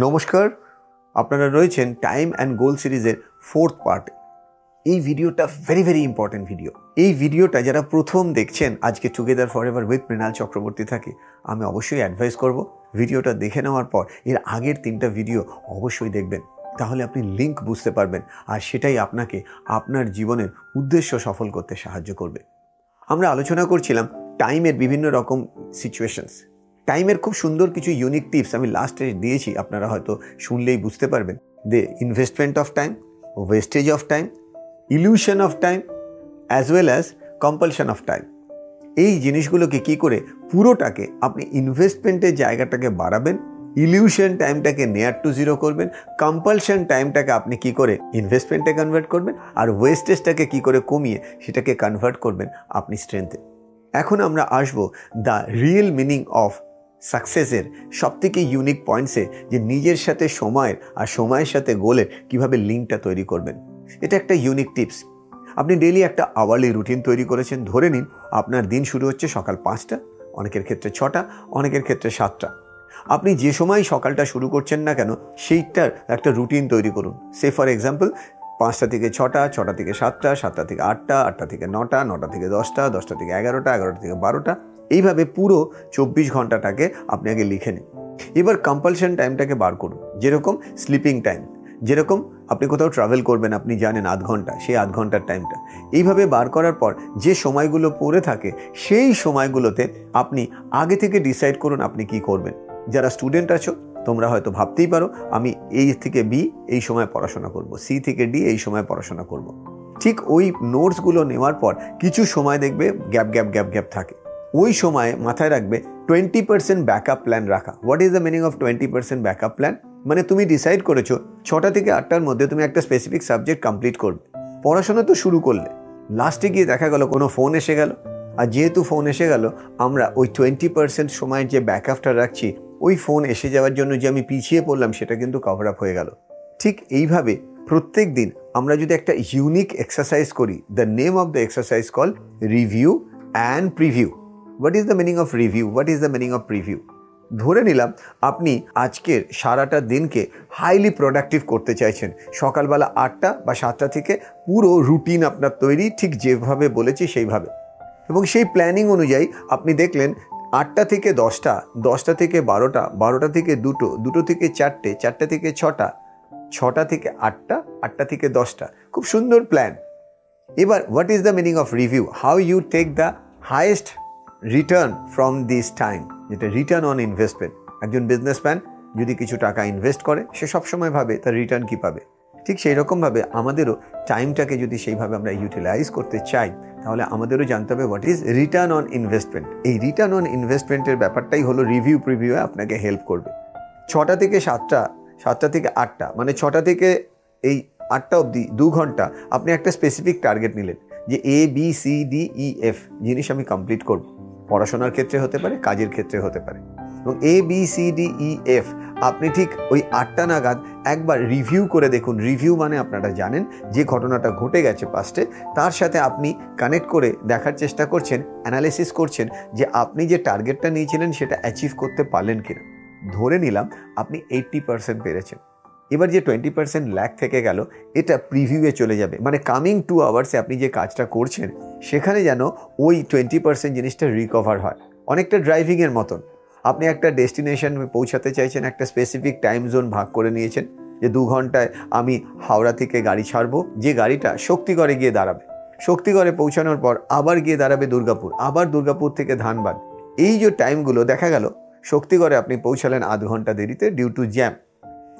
নমস্কার, আপনারা রয়েছেন টাইম অ্যান্ড গোল সিরিজের ফোর্থ পার্ট এই ভিডিওটা ভেরি ভেরি ইম্পর্টেন্ট ভিডিও এই ভিডিওটা যারা প্রথম দেখছেন, আজকে together for ever with Mrinal Chakraborty থাকে, আমি অবশ্যই অ্যাডভাইস করব। ভিডিওটা দেখে নেওয়ার পর, এর আগের তিনটা ভিডিও অবশ্যই দেখবেন। তাহলে আপনি লিঙ্ক বুঝতে পারবেন, আর সেটাই আপনাকে আপনার জীবনের উদ্দেশ্য সফল করতে সাহায্য করবে। আমরা আলোচনা করছিলাম টাইমের বিভিন্ন রকম সিচুয়েশনস টাইমের খুব সুন্দর কিছু ইউনিক টিপস আমি লাস্টে দিয়েছি, আপনারা হয়তো শুনলেই বুঝতে পারবেন। The investment of time wastage of time illusion of time as well as compulsion of time এই জিনিসগুলোকে কি করে পুরোটাকে আপনি ইনভেস্টমেন্টের জায়গাটাকে বাড়াবেন ইলিউশন টাইমটাকে নেয়ার টু জিরো করবেন কম্পালশন টাইমটাকে আপনি কি করে ইনভেস্টমেন্টে কনভার্ট করবেন, আর ওয়েস্টেজটাকে কি করে কমিয়ে সেটাকে কনভার্ট করবেন আপনি স্ট্রেংথে এখন আমরা আসব দ্য রিয়েল মিনিং অফ সাকসেসের সবথেকে ইউনিক পয়েন্টসে যে নিজের সাথে সময়ের আর সময়ের সাথে গোলের কীভাবে লিঙ্কটা তৈরি করবেন। এটা একটা ইউনিক টিপস আপনি ডেলি একটা আওয়ারলি রুটিন তৈরি করেছেন, ধরে নিন আপনার দিন শুরু হচ্ছে সকাল পাঁচটা, অনেকের ক্ষেত্রে ছটা, অনেকের ক্ষেত্রে সাতটা। আপনি যে সময় সকালটা শুরু করছেন না কেন, সেইটার একটা রুটিন তৈরি করুন। সে ফর এক্সাম্পল পাঁচটা থেকে ছটা ছটা থেকে সাতটা সাতটা থেকে আটটা আটটা থেকে নটা নটা থেকে দশটা দশটা থেকে এগারোটা এগারোটা থেকে বারোটা। এইভাবে পুরো চব্বিশ ঘন্টাটাকে আপনি আগে লিখে নিন। এবার কম্পালশন টাইমটাকে বার করুন। যেরকম স্লিপিং টাইম যেরকম আপনি কোথাও ট্রাভেল করবেন, আপনি জানেন আধ ঘণ্টা, সেই আধ ঘণ্টার টাইমটা এইভাবে বার করার পর যে সময়গুলো পড়ে থাকে, সেই সময়গুলোতে আপনি আগে থেকে ডিসাইড করুন আপনি কি করবেন। যারা স্টুডেন্ট আছো তোমরা হয়তো ভাবতেই পারো, আমি এই থেকে বি এই সময় পড়াশোনা করব সি থেকে ডি এই সময় পড়াশোনা করব। ঠিক ওই নোটসগুলো নেওয়ার পর কিছু সময় দেখবে গ্যাপ গ্যাপ গ্যাপ গ্যাপ থাকে। ওই সময়ে মাথায় রাখবে টোয়েন্টি পার্সেন্ট ব্যাকআপ প্ল্যান রাখা। What is the meaning of twenty percent backup plan মানে তুমি ডিসাইড করেছ ছটা থেকে আটটার মধ্যে তুমি একটা স্পেসিফিক সাবজেক্ট কমপ্লিট করবে। পড়াশোনা তো শুরু করলে। লাস্টে গিয়ে দেখা গেল কোনো ফোন এসে গেল। আর যেহেতু ফোন এসে গেল, আমরা ওই টোয়েন্টি পার্সেন্ট সময়ের যে ব্যাকআপটা রাখছি ওই ফোন এসে যাওয়ার জন্য যে আমি পিছিয়ে পড়লাম, সেটা কিন্তু কভার আপ হয়ে গেল। ঠিক এইভাবে প্রত্যেক দিন আমরা যদি একটা ইউনিক এক্সারসাইজ করি the name of the exercise call review and preview what is the meaning of review what is the meaning of preview ধরে নিলাম আপনি আজকের সারাটা দিনকে হাইলি প্রোডাক্টিভ করতে চাইছেন। সকালবেলা আটটা বা সাতটা থেকে পুরো রুটিন আপনার তৈরি, ঠিক যেভাবে বলেছি সেইভাবে। এবং সেই প্ল্যানিং অনুযায়ী আপনি দেখলেন আটটা থেকে দশটা দশটা থেকে বারোটা বারোটা থেকে দুটো দুটো থেকে চারটে চারটে থেকে ছটা ছটা থেকে আটটা আটটা থেকে দশটা। খুব সুন্দর প্ল্যান এবার what is the meaning of review how you take the highest return from this time যেটা রিটার্ন অন ইনভেস্টমেন্ট একজন বিজনেসম্যান যদি কিছু টাকা ইনভেস্ট করে, সে সবসময় ভাবে তার রিটার্ন কী পাবে। ঠিক সেই রকমভাবে আমাদেরও টাইমটাকে যদি সেইভাবে আমরা ইউটিলাইজ করতে চাই তাহলে আমাদেরও জানতে হবে what is return on investment এই রিটার্ন অন ইনভেস্টমেন্টের ব্যাপারটাই হলো রিভিউ প্রিভিউ আপনাকে হেল্প করবে। ছটা থেকে সাতটা সাতটা থেকে আটটা মানে ছটা থেকে এই আটটা অবধি, দু ঘণ্টা আপনি একটা স্পেসিফিক টার্গেট নিলেন যে A B C D E F জিনিস আমি কমপ্লিট করব। পড়াশোনার ক্ষেত্রে হতে পারে, কাজের ক্ষেত্রে হতে পারে। এবং A B C D E F আপনি ঠিক ওই আটটা নাগাদ একবার রিভিউ করে দেখুন। রিভিউ মানে আপনারা জানেন যে ঘটনাটা ঘটে গেছে পাস্টে তার সাথে আপনি কানেক্ট করে দেখার চেষ্টা করছেন অ্যানালিসিস করছেন যে আপনি যে টার্গেটটা নিয়েছিলেন সেটা অ্যাচিভ করতে পারলেন কিনা। ধরে নিলাম আপনি এইট্টি পার্সেন্ট পেরেছেন। এবার যে টোয়েন্টি পার্সেন্ট ল্যাক থেকে গেল, এটা প্রিভিউয়ে চলে যাবে। মানে কামিং টু আওয়ার্সে আপনি যে কাজটা করছেন, সেখানে যেন ওই টোয়েন্টি পার্সেন্ট জিনিসটা রিকভার হয়। অনেকটা ড্রাইভিংয়ের মতন। আপনি একটা ডেস্টিনেশন পৌঁছাতে চাইছেন, একটা স্পেসিফিক টাইম জোন ভাগ করে নিয়েছেন, যে দু ঘন্টায় আমি হাওড়া থেকে গাড়ি ছাড়বো, যে গাড়িটা শক্তিগড়ে গিয়ে দাঁড়াবে। শক্তিগড়ে পৌঁছানোর পর আবার গিয়ে দাঁড়াবে দুর্গাপুর, আবার দুর্গাপুর থেকে ধানবাদ। এই যে টাইমগুলো দেখা গেল, শক্তিগড়ে আপনি পৌঁছালেন আধ ঘণ্টা দেরিতে ডিউ টু জ্যাম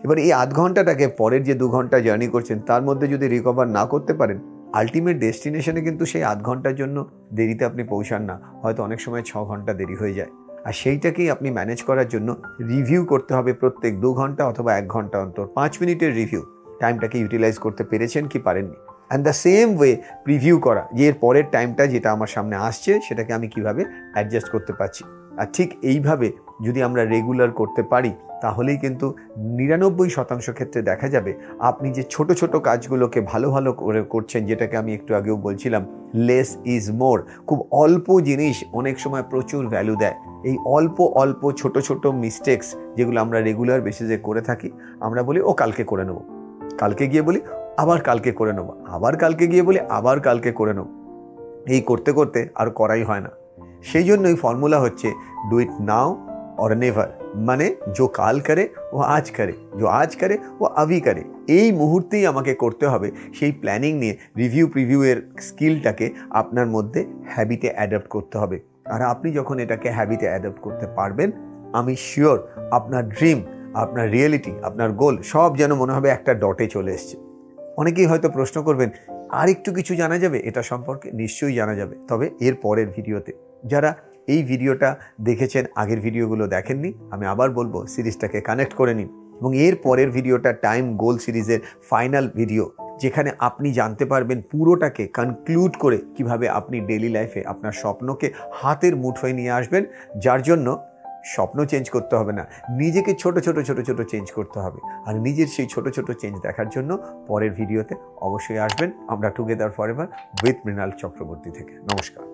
এবার এই আধ ঘন্টাটাকে পরের যে দু ঘণ্টা জার্নি করছেন, তার মধ্যে যদি রিকভার না করতে পারেন আলটিমেট ডেস্টিনেশনে কিন্তু সেই আধ ঘণ্টার জন্য দেরিতে আপনি পৌঁছান না। হয়তো অনেক সময় ছ ঘণ্টা দেরি হয়ে যায়। আর সেইটাকেই আপনি ম্যানেজ করার জন্য রিভিউ করতে হবে প্রত্যেক দু ঘণ্টা অথবা এক ঘণ্টা অন্তর, পাঁচ মিনিটের রিভিউ টাইমটাকে ইউটিলাইজ করতে পেরেছেন কি পারেননি? And the same way preview করা। যে এর পরের টাইমটা যেটা আমার সামনে আসছে, সেটাকে আমি কীভাবে অ্যাডজাস্ট করতে পারছি? আর ঠিক এইভাবে যদি আমরা রেগুলার করতে পারি তাহলেই কিন্তু নিরানব্বই শতাংশ ক্ষেত্রে দেখা যাবে আপনি যে ছোট ছোট কাজগুলোকে ভালো ভালো করে করছেন, যেটাকে আমি একটু আগেও বলছিলাম লেস ইজ মোর খুব অল্প জিনিস অনেক সময় প্রচুর ভ্যালু দেয়। এই অল্প অল্প ছোট ছোট মিস্টেক্স যেগুলো আমরা রেগুলার বেসিসে করে থাকি, আমরা বলি, ও, কালকে করে নেব। কালকে গিয়ে বলি, আবার কালকে করে নেব। আবার কালকে গিয়ে বলি, আবার কালকে করে নেব। এই করতে করতে আর করাই হয় না। সেই জন্যই ফর্মুলা হচ্ছে do it now or never মানে जो কাল করে, ও আজ করে जो আজ করে, ও আভি করে। এই মুহূর্তেই আমাকে করতে হবে সেই প্ল্যানিং নিয়ে রিভিউ প্রিভিউয়ের স্কিলটাকে আপনার মধ্যে হ্যাবিটে অ্যাডাপ্ট করতে হবে। আর আপনি যখন এটাকে হ্যাবিটে অ্যাডাপ্ট করতে পারবেন, আমি শিওর আপনার ড্রিম আপনার রিয়েলিটি আপনার গোল সব যেন মনে হবে একটা ডটে চলে এসছে। অনেকেই হয়তো প্রশ্ন করবেন, আর একটু কিছু জানা যাবে? এটা সম্পর্কে নিশ্চয়ই জানা যাবে। তবে এর পরের ভিডিওতে যারা এই ভিডিওটা দেখেছেন, আগের ভিডিওগুলো দেখেননি, আমি আবার বলব সিরিজটাকে কানেক্ট করে নিন। এবং এর পরের ভিডিওটা টাইম গোল সিরিজের ফাইনাল ভিডিও, যেখানে আপনি জানতে পারবেন পুরোটাকে কনক্লুড করে কীভাবে আপনি ডেলি লাইফে আপনার স্বপ্নকে হাতের মুঠোয় নিয়ে আসবেন, যার জন্য স্বপ্ন চেঞ্জ করতে হবে না, নিজেকে ছোট ছোট ছোট ছোট চেঞ্জ করতে হবে। আর নিজের সেই ছোট ছোট চেঞ্জ দেখার জন্য পরের ভিডিওতে অবশ্যই আসবেন। আমরা together for ever with Mrinal Chakraborty থেকে। নমস্কার।